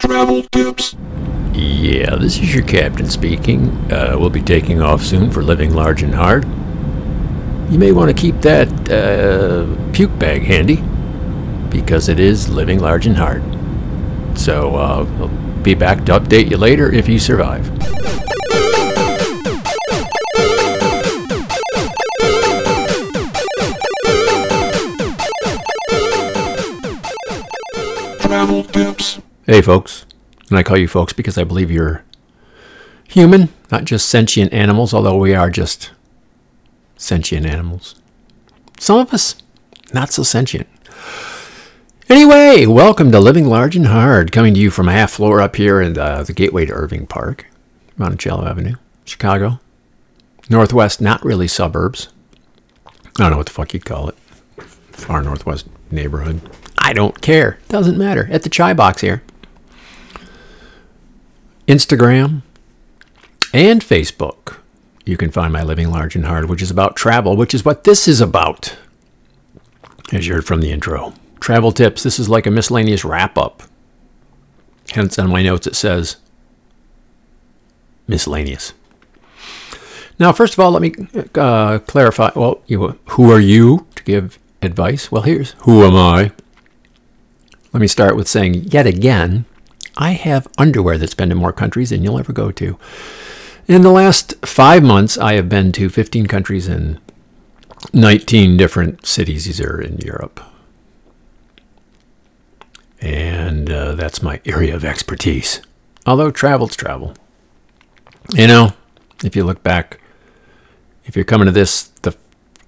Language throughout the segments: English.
Travel tips. Yeah, this is your captain speaking. Uh, we'll be taking off soon for living large and hard. You may want to keep that uh, puke bag handy because it is living large and hard. So uh, we'll be back to update you later if you survive. Travel tips. Hey, folks. And I call you folks because I believe you're human, not just sentient animals, although we are just sentient animals. Some of us, not so sentient. Anyway, welcome to Living Large and Hard, coming to you from a half floor up here in the, the gateway to Irving Park, Monticello Avenue, Chicago. Northwest, not really suburbs. I don't know what the fuck you'd call it. Far northwest neighborhood. I don't care. Doesn't matter. At the chai box here. Instagram and Facebook. You can find my Living Large and Hard, which is about travel, which is what this is about. As you heard from the intro. Travel tips. This is like a miscellaneous wrap up. Hence, on my notes, it says miscellaneous. Now, first of all, let me uh, clarify. Well, you, who are you to give advice? Well, here's who am I? Let me start with saying, yet again, I have underwear that's been to more countries than you'll ever go to. In the last five months, I have been to 15 countries and 19 different cities. These are in Europe. And uh, that's my area of expertise. Although travel's travel. You know, if you look back, if you're coming to this, the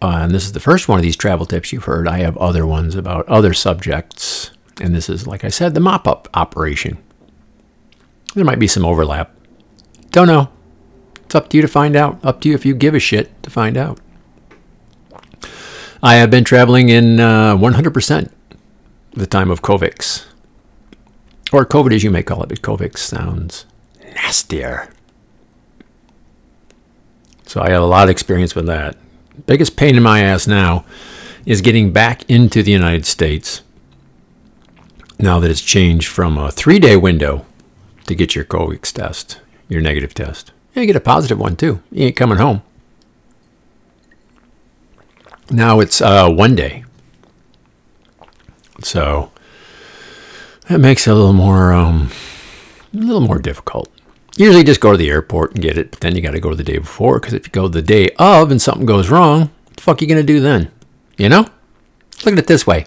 uh, and this is the first one of these travel tips you've heard. I have other ones about other subjects, and this is, like I said, the mop up operation. There might be some overlap. Don't know. It's up to you to find out. Up to you if you give a shit to find out. I have been traveling in uh, 100% the time of Covix. Or COVID as you may call it, but Covix sounds nastier. So I have a lot of experience with that. Biggest pain in my ass now is getting back into the United States now that it's changed from a three day window to get your Covix test, your negative test. Yeah, you get a positive one too. You ain't coming home. Now it's uh, one day. So that makes it a little more, um, a little more difficult. Usually just go to the airport and get it, but then you got to go the day before because if you go the day of and something goes wrong, what the fuck are you going to do then? You know? Look at it this way.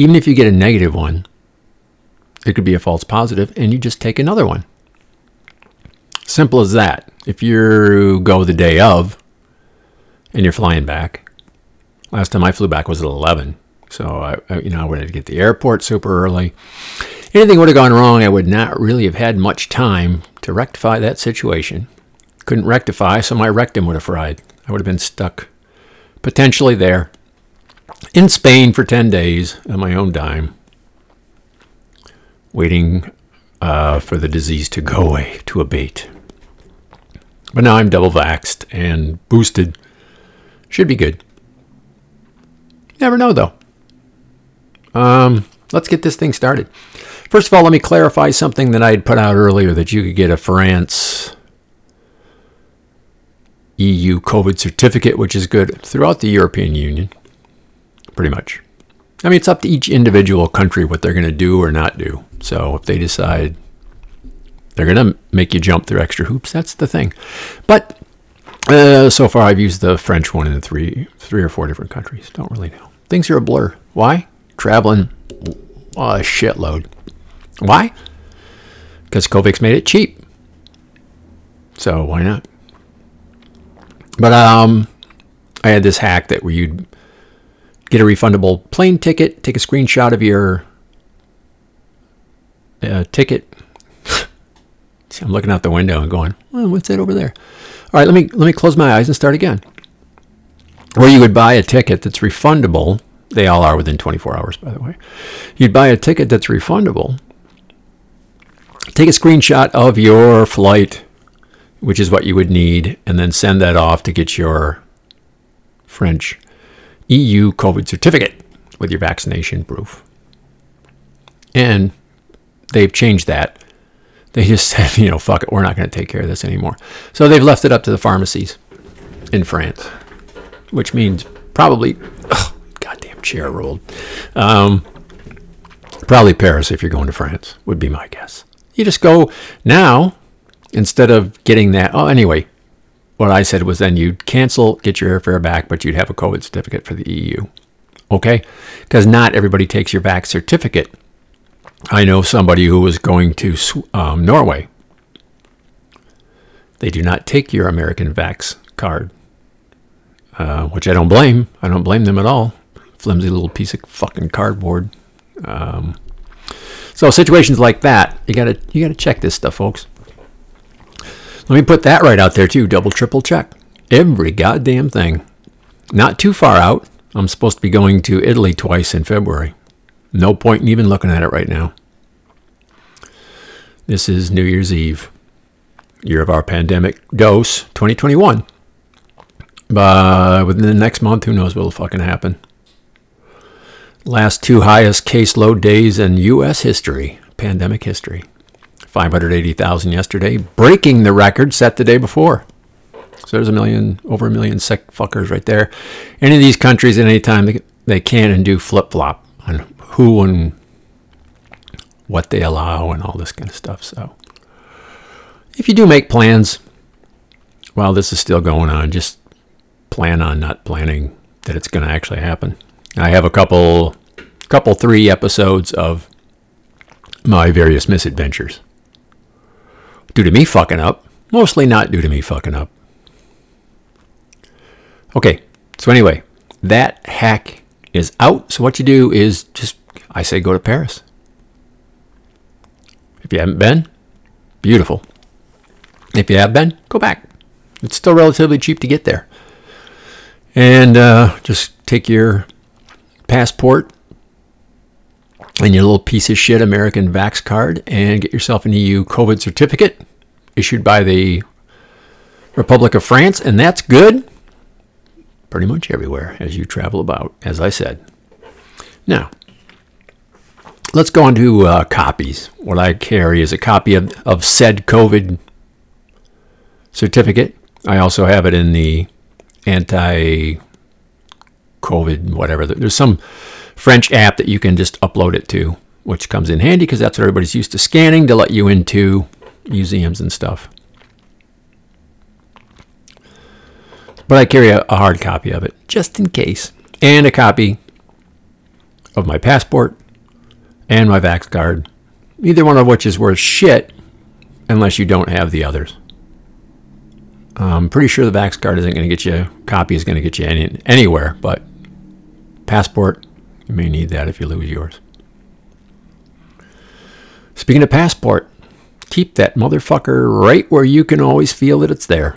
Even if you get a negative one, it could be a false positive and you just take another one. Simple as that. If you go the day of and you're flying back, last time I flew back was at 11. So I, you know, I would have to get the airport super early. Anything would have gone wrong, I would not really have had much time to rectify that situation. Couldn't rectify, so my rectum would have fried. I would have been stuck potentially there in Spain for 10 days on my own dime, waiting uh, for the disease to go away, to abate. But now I'm double vaxxed and boosted. Should be good. Never know, though. Um, let's get this thing started. First of all, let me clarify something that I had put out earlier that you could get a France EU COVID certificate, which is good throughout the European Union, pretty much. I mean, it's up to each individual country what they're going to do or not do. So if they decide they're going to make you jump through extra hoops, that's the thing. But uh, so far, I've used the French one in three, three or four different countries. Don't really know. Things are a blur. Why? Traveling a shitload. Why? Because Covix made it cheap. So why not? But um, I had this hack that where you'd get a refundable plane ticket, take a screenshot of your uh, ticket. See, I'm looking out the window and going, oh, "What's that over there?" All right, let me let me close my eyes and start again. Where you would buy a ticket that's refundable. They all are within 24 hours, by the way. You'd buy a ticket that's refundable. Take a screenshot of your flight, which is what you would need, and then send that off to get your French EU COVID certificate with your vaccination proof. And they've changed that. They just said, you know, fuck it, we're not going to take care of this anymore. So they've left it up to the pharmacies in France, which means probably, ugh, goddamn chair rolled. Um, probably Paris if you're going to France, would be my guess. You just go now instead of getting that. Oh, anyway, what I said was then you'd cancel, get your airfare back, but you'd have a COVID certificate for the EU. Okay? Because not everybody takes your vax certificate. I know somebody who was going to um, Norway. They do not take your American vax card, uh, which I don't blame. I don't blame them at all. Flimsy little piece of fucking cardboard. Um, so situations like that, you gotta you gotta check this stuff, folks. Let me put that right out there too. Double, triple check every goddamn thing. Not too far out. I'm supposed to be going to Italy twice in February. No point in even looking at it right now. This is New Year's Eve, year of our pandemic dose, 2021. But within the next month, who knows what'll fucking happen. Last two highest caseload days in U.S. history, pandemic history. 580,000 yesterday, breaking the record set the day before. So there's a million, over a million sick fuckers right there. Any of these countries at any time they, they can and do flip flop on who and what they allow and all this kind of stuff. So if you do make plans while this is still going on, just plan on not planning that it's going to actually happen. I have a couple, couple, three episodes of my various misadventures due to me fucking up. Mostly not due to me fucking up. Okay, so anyway, that hack is out. So what you do is just, I say go to Paris. If you haven't been, beautiful. If you have been, go back. It's still relatively cheap to get there. And uh, just take your passport and your little piece of shit American Vax card and get yourself an EU COVID certificate issued by the Republic of France, and that's good pretty much everywhere as you travel about, as I said. Now, let's go on to uh, copies. What I carry is a copy of, of said COVID certificate. I also have it in the anti COVID, whatever. There's some French app that you can just upload it to, which comes in handy because that's what everybody's used to scanning to let you into museums and stuff. But I carry a, a hard copy of it just in case, and a copy of my passport and my Vax card, neither one of which is worth shit unless you don't have the others. I'm pretty sure the Vax card isn't going to get you, copy is going to get you any, anywhere, but passport, you may need that if you lose yours. Speaking of passport, keep that motherfucker right where you can always feel that it's there.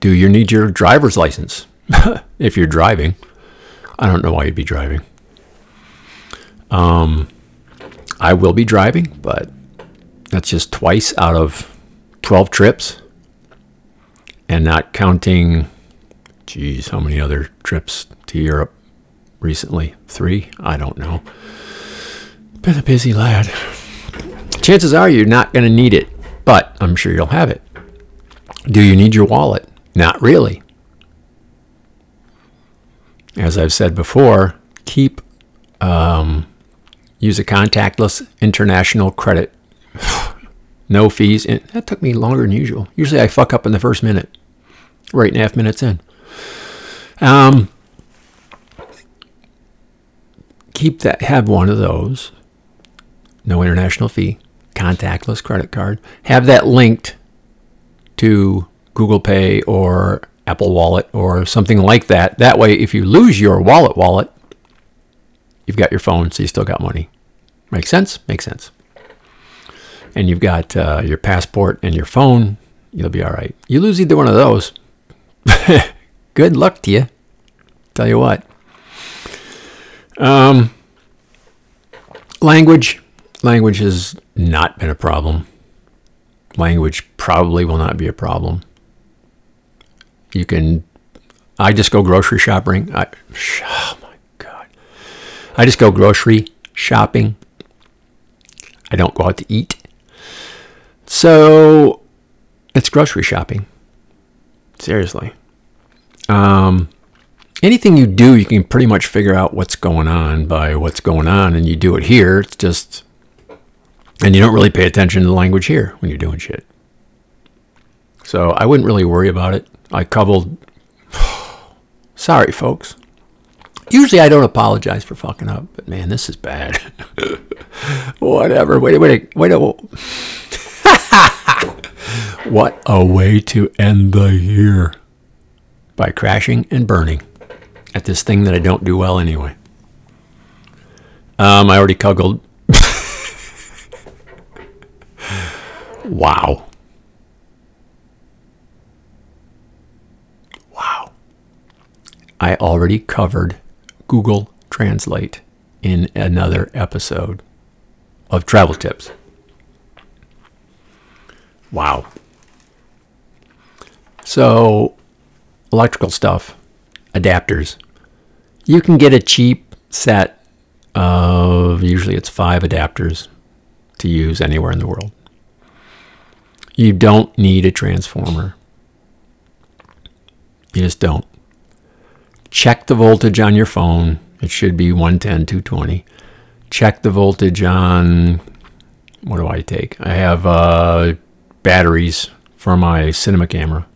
Do you need your driver's license if you're driving? I don't know why you'd be driving. Um, I will be driving, but that's just twice out of 12 trips and not counting, geez, how many other trips to Europe recently? Three? I don't know. Been a busy lad. Chances are you're not going to need it, but I'm sure you'll have it. Do you need your wallet? Not really. As I've said before, keep um, use a contactless international credit. no fees. And that took me longer than usual. Usually I fuck up in the first minute, right and a half minutes in. Um, keep that, have one of those. No international fee, contactless credit card. Have that linked to Google Pay or Apple Wallet or something like that. That way, if you lose your wallet wallet, you've got your phone, so you still got money. Make sense? Makes sense. And you've got uh, your passport and your phone, you'll be all right. You lose either one of those, good luck to you. Tell you what. Um, language. Language has not been a problem. Language probably will not be a problem. You can. I just go grocery shopping. I, oh my god. I just go grocery shopping. I don't go out to eat. So it's grocery shopping. Seriously. Um, anything you do, you can pretty much figure out what's going on by what's going on, and you do it here. It's just, and you don't really pay attention to the language here when you're doing shit. So I wouldn't really worry about it. I covered. Sorry, folks. Usually I don't apologize for fucking up, but man, this is bad. Whatever. Wait, wait, wait. wait. what a way to end the year by crashing and burning at this thing that I don't do well anyway. Um, I already cuckolded. wow. Wow. I already covered Google Translate in another episode of Travel Tips. Wow. So, electrical stuff, adapters. You can get a cheap set of, usually it's five adapters to use anywhere in the world. You don't need a transformer. You just don't. Check the voltage on your phone. It should be 110, 220. Check the voltage on, what do I take? I have uh, batteries for my cinema camera.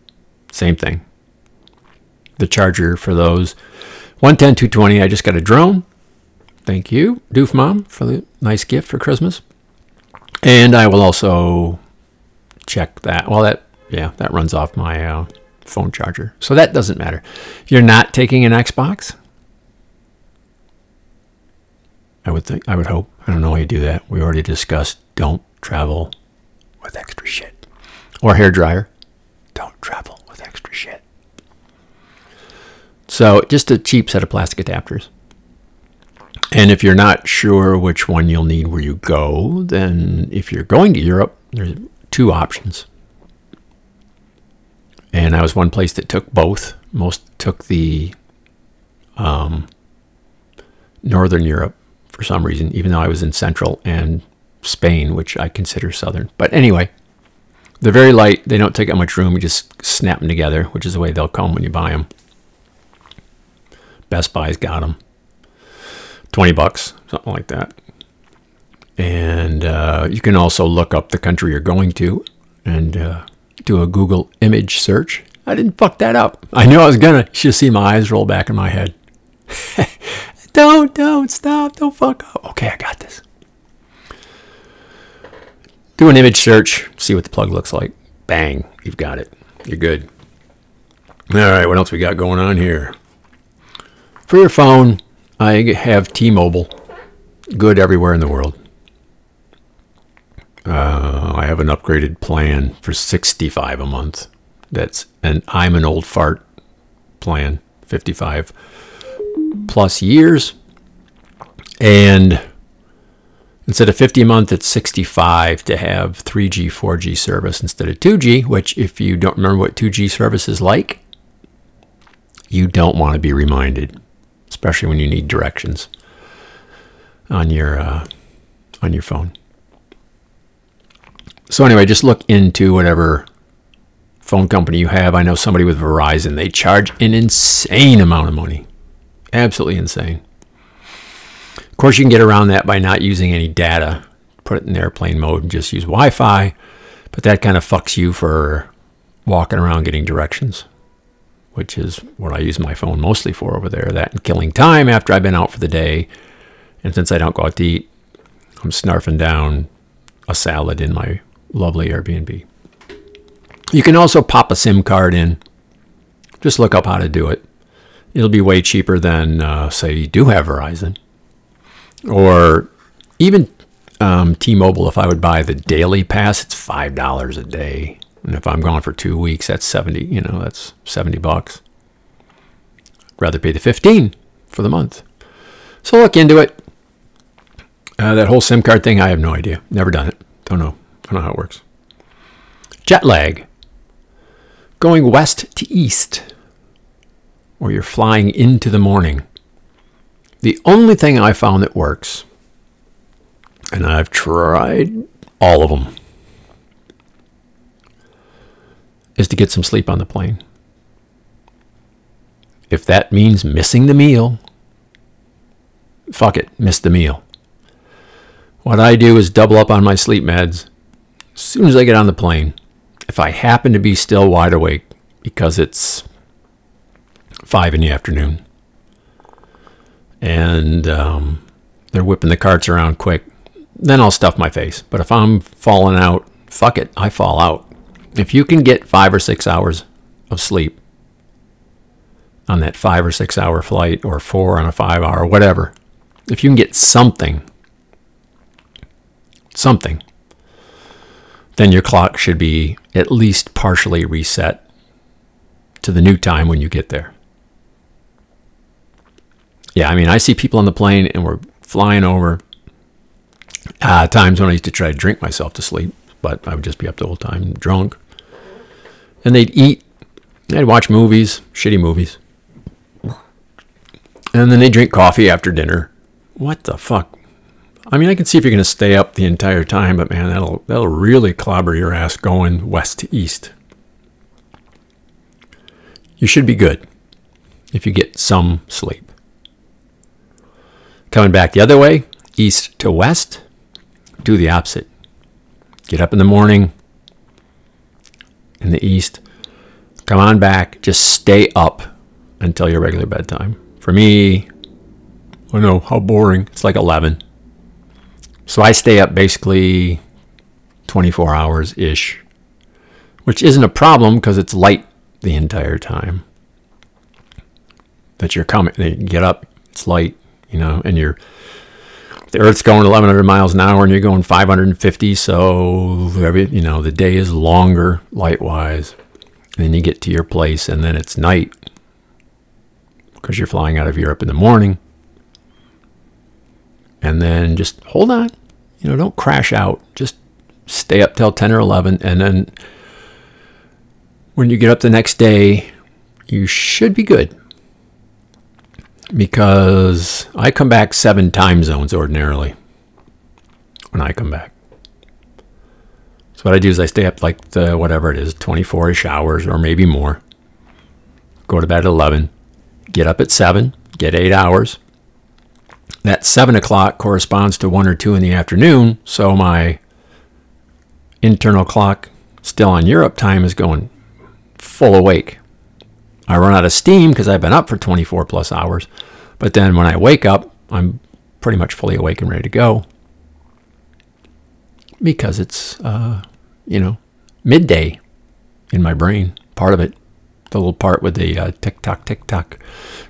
Same thing. The charger for those. 110, 220. I just got a drone. Thank you, Doof Mom, for the nice gift for Christmas. And I will also check that. Well, that, yeah, that runs off my uh, phone charger. So that doesn't matter. If you're not taking an Xbox, I would think, I would hope. I don't know how you do that. We already discussed don't travel with extra shit. Or hair dryer. Don't travel with extra shit. So just a cheap set of plastic adapters. And if you're not sure which one you'll need where you go, then if you're going to Europe, there's two options. And I was one place that took both. Most took the um, Northern Europe for some reason, even though I was in Central and Spain, which I consider Southern. But anyway, they're very light. They don't take up much room. You just snap them together, which is the way they'll come when you buy them. Best Buy's got them. 20 bucks, something like that. And uh, you can also look up the country you're going to and uh, do a Google image search. I didn't fuck that up. I knew I was gonna. You see my eyes roll back in my head. don't, don't, stop, don't fuck up. Okay, I got this. Do an image search, see what the plug looks like. Bang, you've got it. You're good. All right, what else we got going on here? For your phone, I have T Mobile. Good everywhere in the world. Uh, I have an upgraded plan for 65 a month. That's an I'm an old fart plan, 55 plus years. And instead of 50 a month, it's 65 to have 3G, 4G service instead of 2G, which, if you don't remember what 2G service is like, you don't want to be reminded, especially when you need directions on your uh, on your phone. So anyway, just look into whatever phone company you have. I know somebody with Verizon, they charge an insane amount of money. Absolutely insane. Of course, you can get around that by not using any data. Put it in airplane mode and just use Wi Fi. But that kind of fucks you for walking around getting directions, which is what I use my phone mostly for over there. That and killing time after I've been out for the day. And since I don't go out to eat, I'm snarfing down a salad in my lovely Airbnb. You can also pop a SIM card in. Just look up how to do it. It'll be way cheaper than, uh, say, you do have Verizon. Or even um, T Mobile, if I would buy the daily pass, it's $5 a day. And if I'm gone for two weeks, that's 70, you know, that's 70 bucks. I'd rather pay the 15 for the month. So look into it. Uh, that whole SIM card thing, I have no idea. Never done it. Don't know. Don't know how it works. Jet lag. Going west to east, or you're flying into the morning. The only thing I found that works and I've tried all of them, is to get some sleep on the plane. If that means missing the meal, fuck it, miss the meal. What I do is double up on my sleep meds as soon as I get on the plane. If I happen to be still wide awake because it's five in the afternoon and um, they're whipping the carts around quick, then I'll stuff my face. But if I'm falling out, fuck it, I fall out. If you can get five or six hours of sleep on that five or six hour flight or four on a five hour, whatever, if you can get something, something, then your clock should be at least partially reset to the new time when you get there. Yeah, I mean, I see people on the plane and we're flying over. Uh, times when I used to try to drink myself to sleep, but I would just be up the whole time drunk. And they'd eat, they'd watch movies, shitty movies. And then they drink coffee after dinner. What the fuck? I mean, I can see if you're going to stay up the entire time, but man, that'll that'll really clobber your ass going west to east. You should be good if you get some sleep. Coming back the other way, east to west, do the opposite. Get up in the morning in the east, come on back, just stay up until your regular bedtime. For me, I know how boring. It's like 11. So I stay up basically 24 hours ish, which isn't a problem because it's light the entire time. That you're coming, you get up, it's light, you know, and you're the Earth's going 1,100 miles an hour and you're going 550, so every you know the day is longer light wise. And then you get to your place and then it's night because you're flying out of Europe in the morning. And then just hold on, you know, don't crash out. Just stay up till 10 or 11, and then when you get up the next day, you should be good because I come back seven time zones ordinarily when I come back. So what I do is I stay up like the whatever it is, 24ish hours or maybe more. Go to bed at 11, get up at 7, get 8 hours. That 7 o'clock corresponds to 1 or 2 in the afternoon, so my internal clock still on Europe time is going full awake. I run out of steam because I've been up for 24 plus hours. But then when I wake up, I'm pretty much fully awake and ready to go because it's, uh, you know, midday in my brain, part of it. The little part with the uh, tick tock, tick tock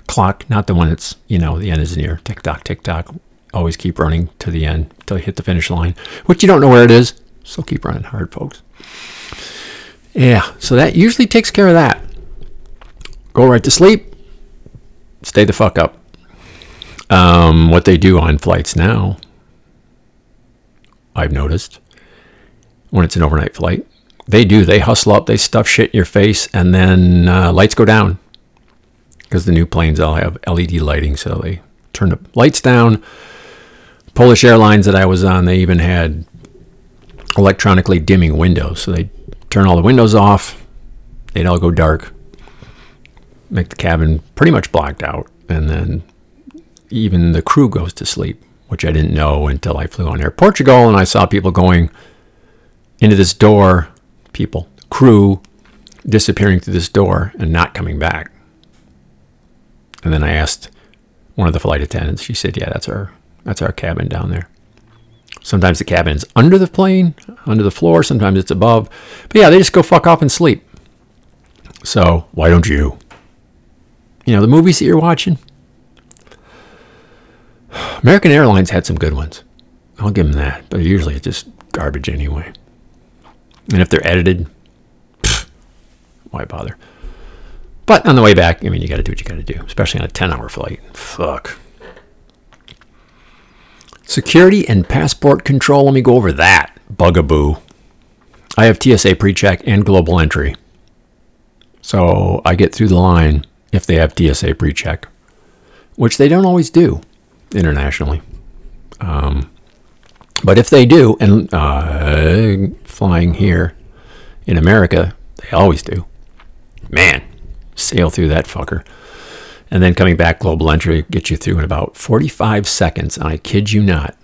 clock, not the one that's, you know, the end is near. Tick tock, tick tock. Always keep running to the end until you hit the finish line, which you don't know where it is. So keep running hard, folks. Yeah, so that usually takes care of that. Go right to sleep, stay the fuck up. Um, what they do on flights now, I've noticed, when it's an overnight flight, they do. They hustle up, they stuff shit in your face, and then uh, lights go down because the new planes all have LED lighting. So they turn the lights down. Polish Airlines that I was on, they even had electronically dimming windows. So they turn all the windows off, they'd all go dark, make the cabin pretty much blacked out, and then even the crew goes to sleep, which I didn't know until I flew on Air Portugal and I saw people going into this door, people, crew disappearing through this door and not coming back. And then I asked one of the flight attendants. She said, "Yeah, that's our that's our cabin down there." Sometimes the cabin's under the plane, under the floor. Sometimes it's above. But yeah, they just go fuck off and sleep. So why don't you? You know the movies that you're watching. American Airlines had some good ones. I'll give them that, but usually it's just garbage anyway. And if they're edited, pff, why bother? But on the way back, I mean, you got to do what you got to do, especially on a 10 hour flight. Fuck. Security and passport control. Let me go over that bugaboo. I have TSA pre check and global entry. So I get through the line if they have TSA pre check, which they don't always do internationally. Um, But if they do, and uh, flying here in America, they always do. Man, sail through that fucker. And then coming back, global entry gets you through in about 45 seconds. I kid you not.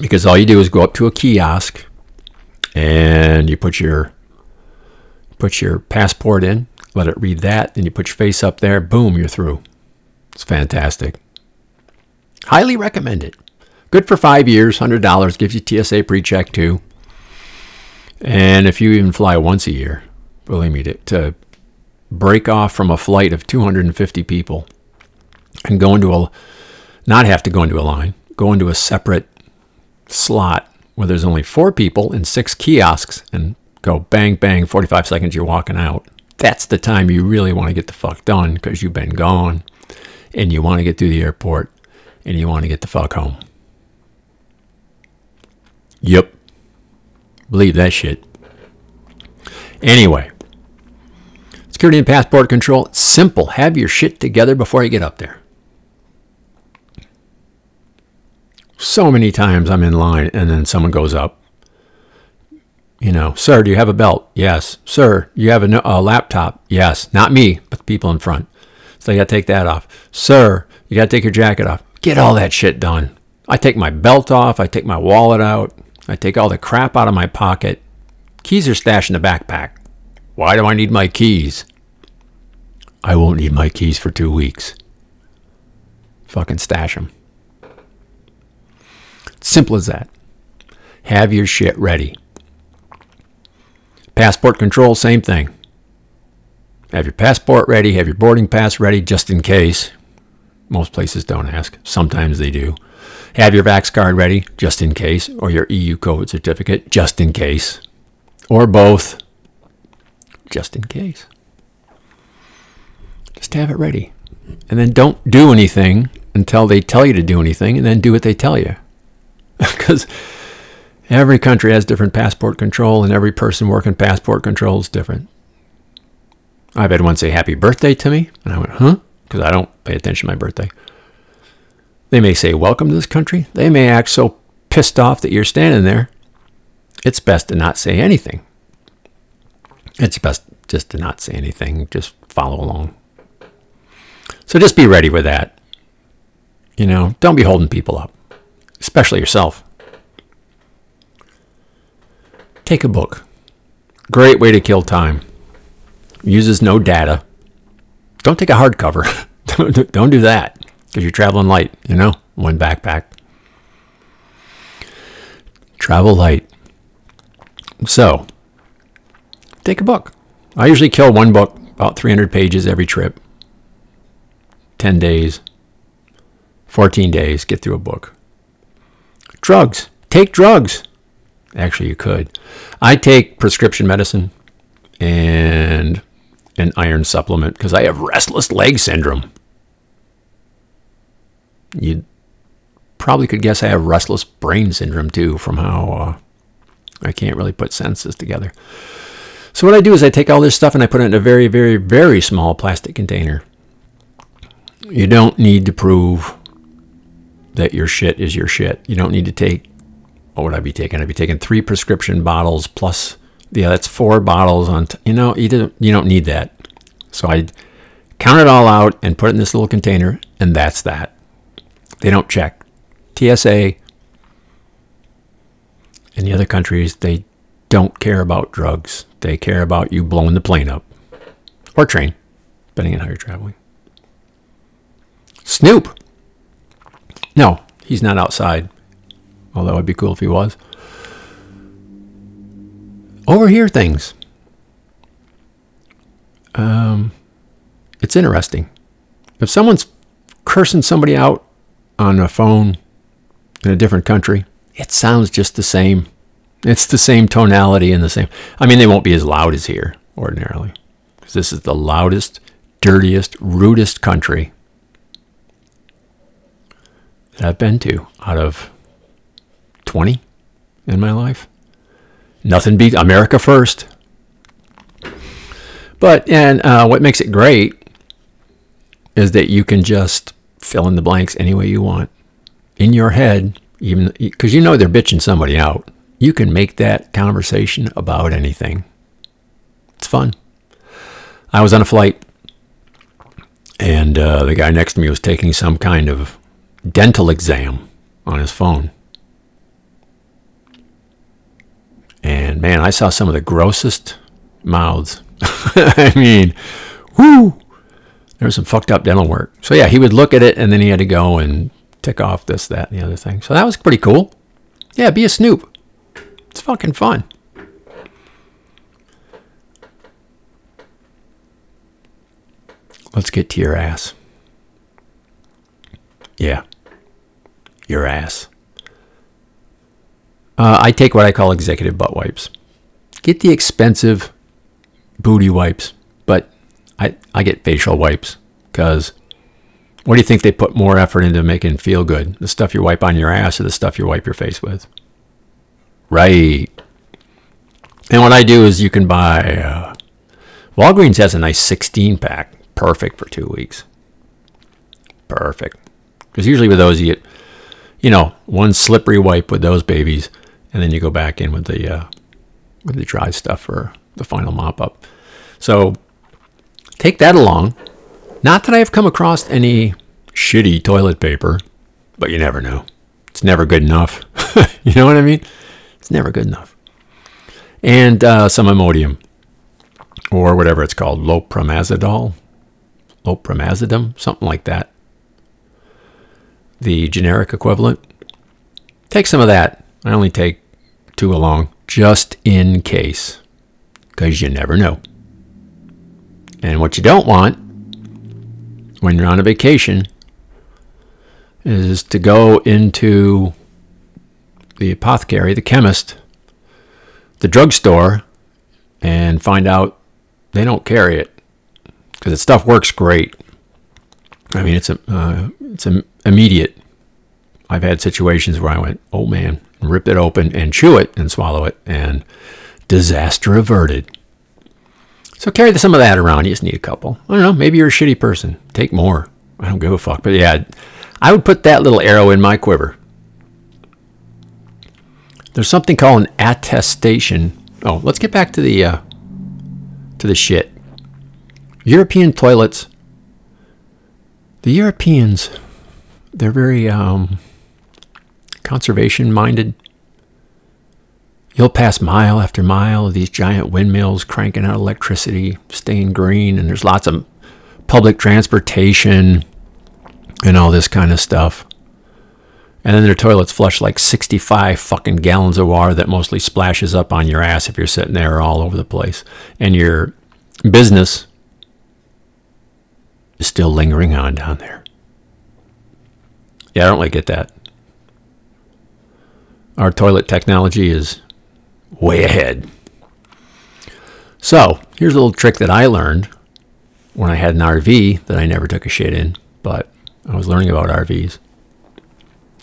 Because all you do is go up to a kiosk and you put your put your passport in, let it read that, then you put your face up there, boom, you're through. It's fantastic. Highly recommend it. Good for five years, $100, gives you TSA pre check too. And if you even fly once a year, believe me, to, to break off from a flight of 250 people and go into a, not have to go into a line, go into a separate slot where there's only four people and six kiosks and go bang, bang, 45 seconds, you're walking out. That's the time you really want to get the fuck done because you've been gone and you want to get through the airport and you want to get the fuck home. Yep. Believe that shit. Anyway, security and passport control. Simple. Have your shit together before you get up there. So many times I'm in line and then someone goes up. You know, sir, do you have a belt? Yes. Sir, you have a, a laptop? Yes. Not me, but the people in front. So you got to take that off. Sir, you got to take your jacket off. Get all that shit done. I take my belt off. I take my wallet out. I take all the crap out of my pocket. Keys are stashed in the backpack. Why do I need my keys? I won't need my keys for two weeks. Fucking stash them. Simple as that. Have your shit ready. Passport control, same thing. Have your passport ready, have your boarding pass ready just in case. Most places don't ask, sometimes they do. Have your Vax card ready just in case, or your EU COVID certificate just in case, or both just in case. Just have it ready. And then don't do anything until they tell you to do anything, and then do what they tell you. Because every country has different passport control, and every person working passport control is different. I've had one say happy birthday to me, and I went, huh? Because I don't pay attention to my birthday. They may say welcome to this country. They may act so pissed off that you're standing there. It's best to not say anything. It's best just to not say anything, just follow along. So just be ready with that. You know, don't be holding people up, especially yourself. Take a book. Great way to kill time uses no data. Don't take a hardcover. don't, don't do that because you're traveling light, you know, one backpack. Travel light. So, take a book. I usually kill one book, about 300 pages every trip. 10 days, 14 days, get through a book. Drugs. Take drugs. Actually, you could. I take prescription medicine and an iron supplement because I have restless leg syndrome. You probably could guess I have restless brain syndrome too from how uh, I can't really put sentences together. So what I do is I take all this stuff and I put it in a very, very, very small plastic container. You don't need to prove that your shit is your shit. You don't need to take, what would I be taking? I'd be taking three prescription bottles plus, yeah, that's four bottles on, t- you know, you, didn't, you don't need that. So I count it all out and put it in this little container, and that's that. They don't check. TSA in the other countries, they don't care about drugs. They care about you blowing the plane up or train, depending on how you're traveling. Snoop. No, he's not outside. Although it'd be cool if he was. Overhear things. Um, it's interesting. If someone's cursing somebody out on a phone in a different country, it sounds just the same. It's the same tonality and the same. I mean, they won't be as loud as here ordinarily, because this is the loudest, dirtiest, rudest country that I've been to out of 20 in my life. Nothing beats America first. But, and uh, what makes it great is that you can just fill in the blanks any way you want. In your head, even because you know they're bitching somebody out. You can make that conversation about anything. It's fun. I was on a flight, and uh, the guy next to me was taking some kind of dental exam on his phone. And man, I saw some of the grossest mouths. I mean, whoo! There was some fucked up dental work. So yeah, he would look at it and then he had to go and tick off this, that, and the other thing. So that was pretty cool. Yeah, be a snoop. It's fucking fun. Let's get to your ass. Yeah. Your ass. Uh, I take what I call executive butt wipes. Get the expensive booty wipes, but I, I get facial wipes because what do you think they put more effort into making feel good? The stuff you wipe on your ass or the stuff you wipe your face with? Right. And what I do is you can buy, uh, Walgreens has a nice 16 pack, perfect for two weeks. Perfect. Because usually with those, you get, you know, one slippery wipe with those babies, and then you go back in with the, uh, with the dry stuff for the final mop up. So take that along. Not that I have come across any shitty toilet paper, but you never know. It's never good enough. you know what I mean? It's never good enough. And uh, some Imodium, or whatever it's called, lopramazidol, lopramazidum, something like that. The generic equivalent. Take some of that. I only take two along, just in case, because you never know. And what you don't want when you're on a vacation is to go into the apothecary, the chemist, the drugstore, and find out they don't carry it because the stuff works great. I mean, it's a, uh, it's a, immediate. I've had situations where I went, oh man, rip it open and chew it and swallow it, and disaster averted. So carry some of that around. You just need a couple. I don't know. Maybe you're a shitty person. Take more. I don't give a fuck. But yeah, I would put that little arrow in my quiver. There's something called an attestation. Oh, let's get back to the uh, to the shit. European toilets. The Europeans, they're very um, conservation minded. You'll pass mile after mile of these giant windmills cranking out electricity, staying green, and there's lots of public transportation and all this kind of stuff. And then their toilets flush like 65 fucking gallons of water that mostly splashes up on your ass if you're sitting there all over the place. And your business is still lingering on down there. Yeah, I don't really get that. Our toilet technology is way ahead. So, here's a little trick that I learned when I had an RV that I never took a shit in, but I was learning about RVs.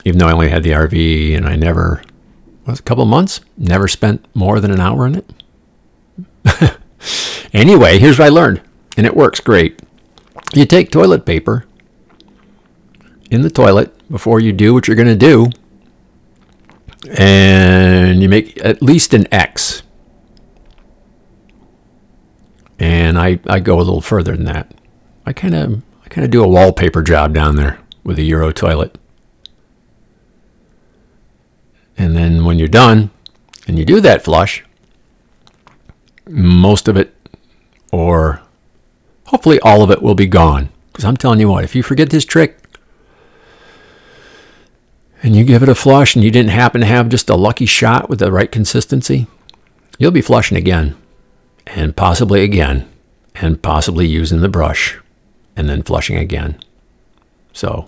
Even though I only had the RV and I never, was a couple months, never spent more than an hour in it. anyway, here's what I learned, and it works great. You take toilet paper in the toilet before you do what you're going to do, and you make at least an X. And I, I go a little further than that. I kind of I kind of do a wallpaper job down there with a Euro toilet. And then when you're done and you do that flush, most of it or hopefully all of it will be gone. Because I'm telling you what, if you forget this trick, and you give it a flush and you didn't happen to have just a lucky shot with the right consistency, you'll be flushing again and possibly again and possibly using the brush and then flushing again. So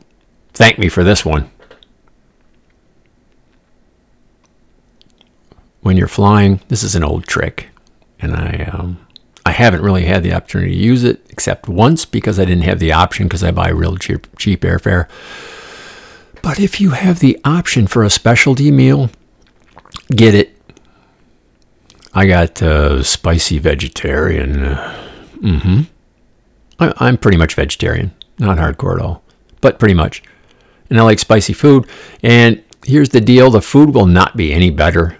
thank me for this one. When you're flying, this is an old trick, and I um, I haven't really had the opportunity to use it except once because I didn't have the option because I buy real cheap cheap airfare. But if you have the option for a specialty meal, get it. I got uh, spicy vegetarian. mm-hmm. I, I'm pretty much vegetarian, not hardcore at all, but pretty much. And I like spicy food. And here's the deal the food will not be any better.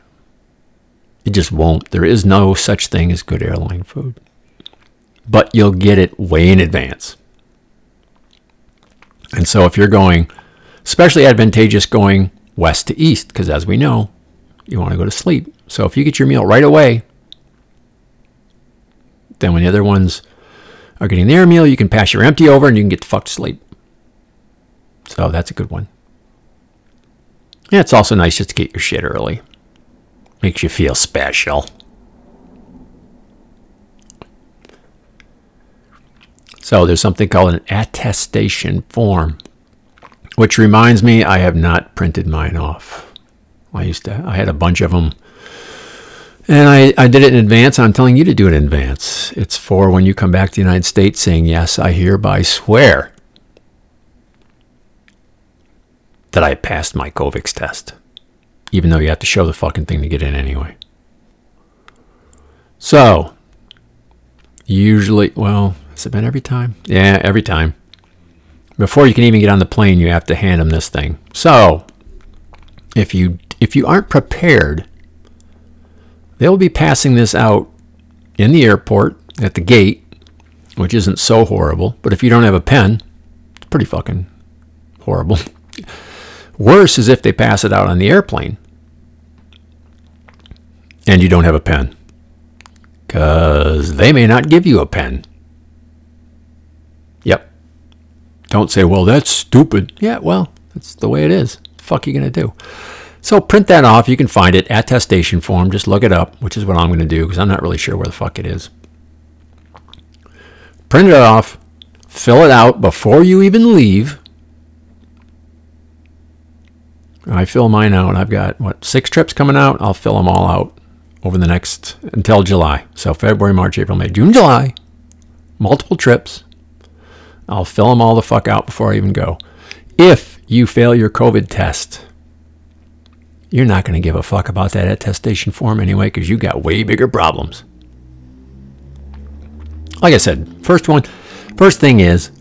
It just won't. There is no such thing as good airline food. But you'll get it way in advance. And so if you're going, especially advantageous going west to east, because as we know, you want to go to sleep. So if you get your meal right away, then when the other ones are getting their meal, you can pass your empty over and you can get the fuck to sleep. So that's a good one. Yeah, it's also nice just to get your shit early. Makes you feel special. So there's something called an attestation form, which reminds me I have not printed mine off. I used to, I had a bunch of them. And I, I did it in advance. I'm telling you to do it in advance. It's for when you come back to the United States saying, Yes, I hereby swear that I passed my COVID test, even though you have to show the fucking thing to get in anyway. So, usually, well, has it been every time? Yeah, every time. Before you can even get on the plane, you have to hand them this thing. So, if you if you aren't prepared, they'll be passing this out in the airport at the gate, which isn't so horrible. But if you don't have a pen, it's pretty fucking horrible. Worse is if they pass it out on the airplane and you don't have a pen. Because they may not give you a pen. Yep. Don't say, well, that's stupid. Yeah, well, that's the way it is. The fuck are you going to do? So print that off. You can find it, attestation form. Just look it up, which is what I'm going to do because I'm not really sure where the fuck it is. Print it off, fill it out before you even leave. I fill mine out. I've got, what, six trips coming out? I'll fill them all out over the next, until July. So February, March, April, May, June, July. Multiple trips. I'll fill them all the fuck out before I even go. If you fail your COVID test, you're not going to give a fuck about that attestation form anyway because you got way bigger problems. Like I said, first one, first thing is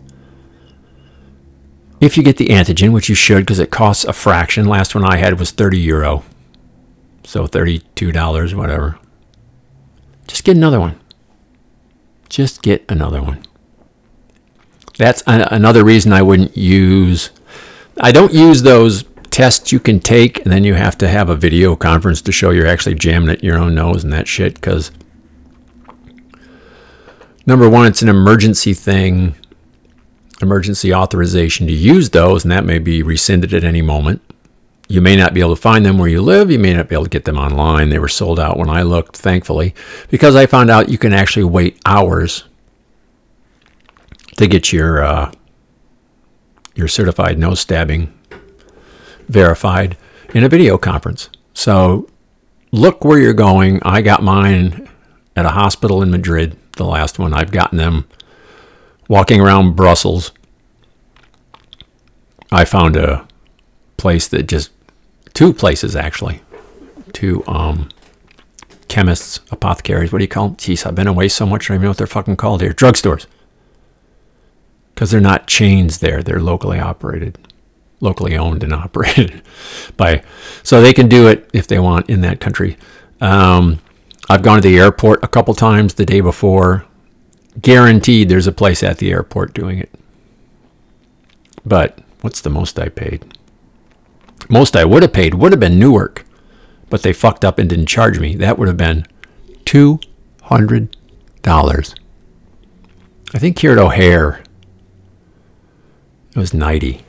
if you get the antigen, which you should because it costs a fraction. Last one I had was 30 euro. So $32, whatever. Just get another one. Just get another one. That's a- another reason I wouldn't use. I don't use those tests you can take and then you have to have a video conference to show you're actually jamming it your own nose and that shit because number one it's an emergency thing emergency authorization to use those and that may be rescinded at any moment you may not be able to find them where you live you may not be able to get them online they were sold out when i looked thankfully because i found out you can actually wait hours to get your uh, your certified nose stabbing verified in a video conference. So look where you're going. I got mine at a hospital in Madrid, the last one. I've gotten them walking around Brussels. I found a place that just two places actually, two um, chemists, apothecaries. What do you call them? Jeez, I've been away so much. I don't even know what they're fucking called here. Drugstores because they're not chains there; they're locally operated, locally owned and operated by. So they can do it if they want in that country. Um, I've gone to the airport a couple times the day before. Guaranteed, there's a place at the airport doing it. But what's the most I paid? Most I would have paid would have been Newark, but they fucked up and didn't charge me. That would have been two hundred dollars. I think here at O'Hare it was 90.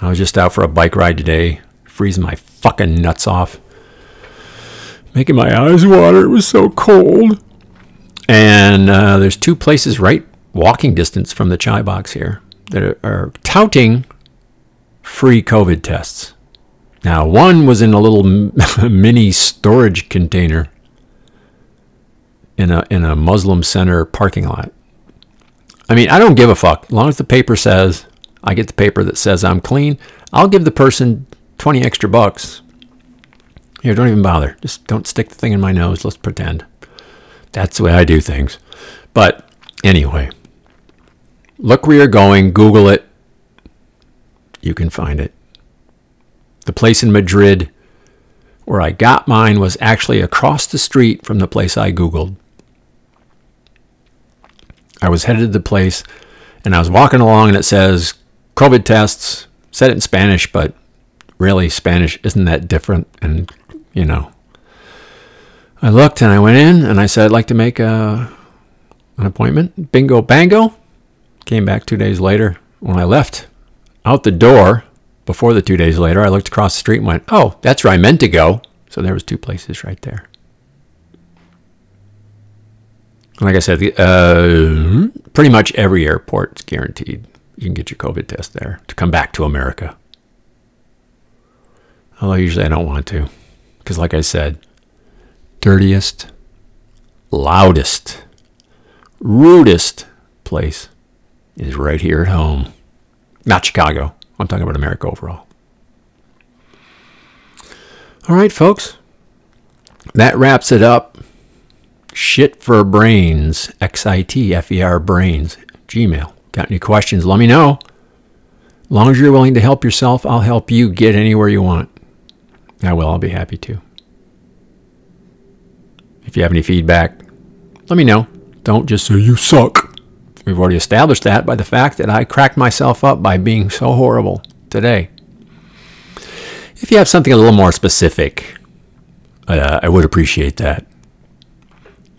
I was just out for a bike ride today, freezing my fucking nuts off, making my eyes water. It was so cold. And uh, there's two places right walking distance from the chai box here that are, are touting free COVID tests. Now, one was in a little mini storage container in a in a Muslim center parking lot. I mean, I don't give a fuck. As long as the paper says I get the paper that says I'm clean, I'll give the person 20 extra bucks. Here, don't even bother. Just don't stick the thing in my nose. Let's pretend. That's the way I do things. But anyway, look where you're going, Google it. You can find it. The place in Madrid where I got mine was actually across the street from the place I Googled. I was headed to the place and I was walking along and it says COVID tests, said it in Spanish, but really Spanish isn't that different. And, you know, I looked and I went in and I said, I'd like to make a, an appointment. Bingo, bango. Came back two days later. When I left out the door, before the two days later, I looked across the street and went, oh, that's where I meant to go. So there was two places right there. Like I said, uh, pretty much every airport is guaranteed you can get your COVID test there to come back to America. Although usually I don't want to, because like I said, dirtiest, loudest, rudest place is right here at home. Not Chicago. I'm talking about America overall. All right, folks. That wraps it up. Shit for brains, X I T F E R brains, Gmail. Got any questions? Let me know. As long as you're willing to help yourself, I'll help you get anywhere you want. I will. I'll be happy to. If you have any feedback, let me know. Don't just say you suck. We've already established that by the fact that I cracked myself up by being so horrible today. If you have something a little more specific, uh, I would appreciate that.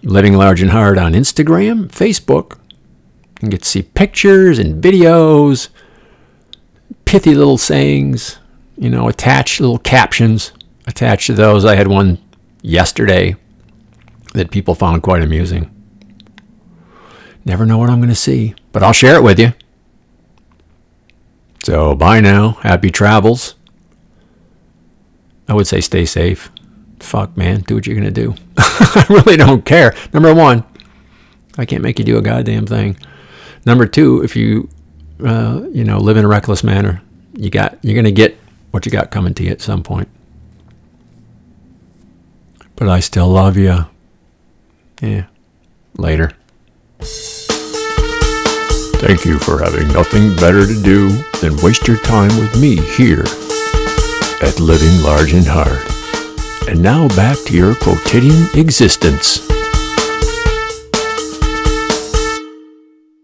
Living Large and Hard on Instagram, Facebook. You can get to see pictures and videos, pithy little sayings, you know, attached little captions attached to those. I had one yesterday that people found quite amusing. Never know what I'm going to see, but I'll share it with you. So, bye now. Happy travels. I would say stay safe. Fuck, man. Do what you're going to do. I really don't care. Number one, I can't make you do a goddamn thing. Number two, if you, uh, you know, live in a reckless manner, you got, you're going to get what you got coming to you at some point. But I still love you. Yeah. Later. Thank you for having nothing better to do than waste your time with me here at Living Large and Hard. And now back to your quotidian existence.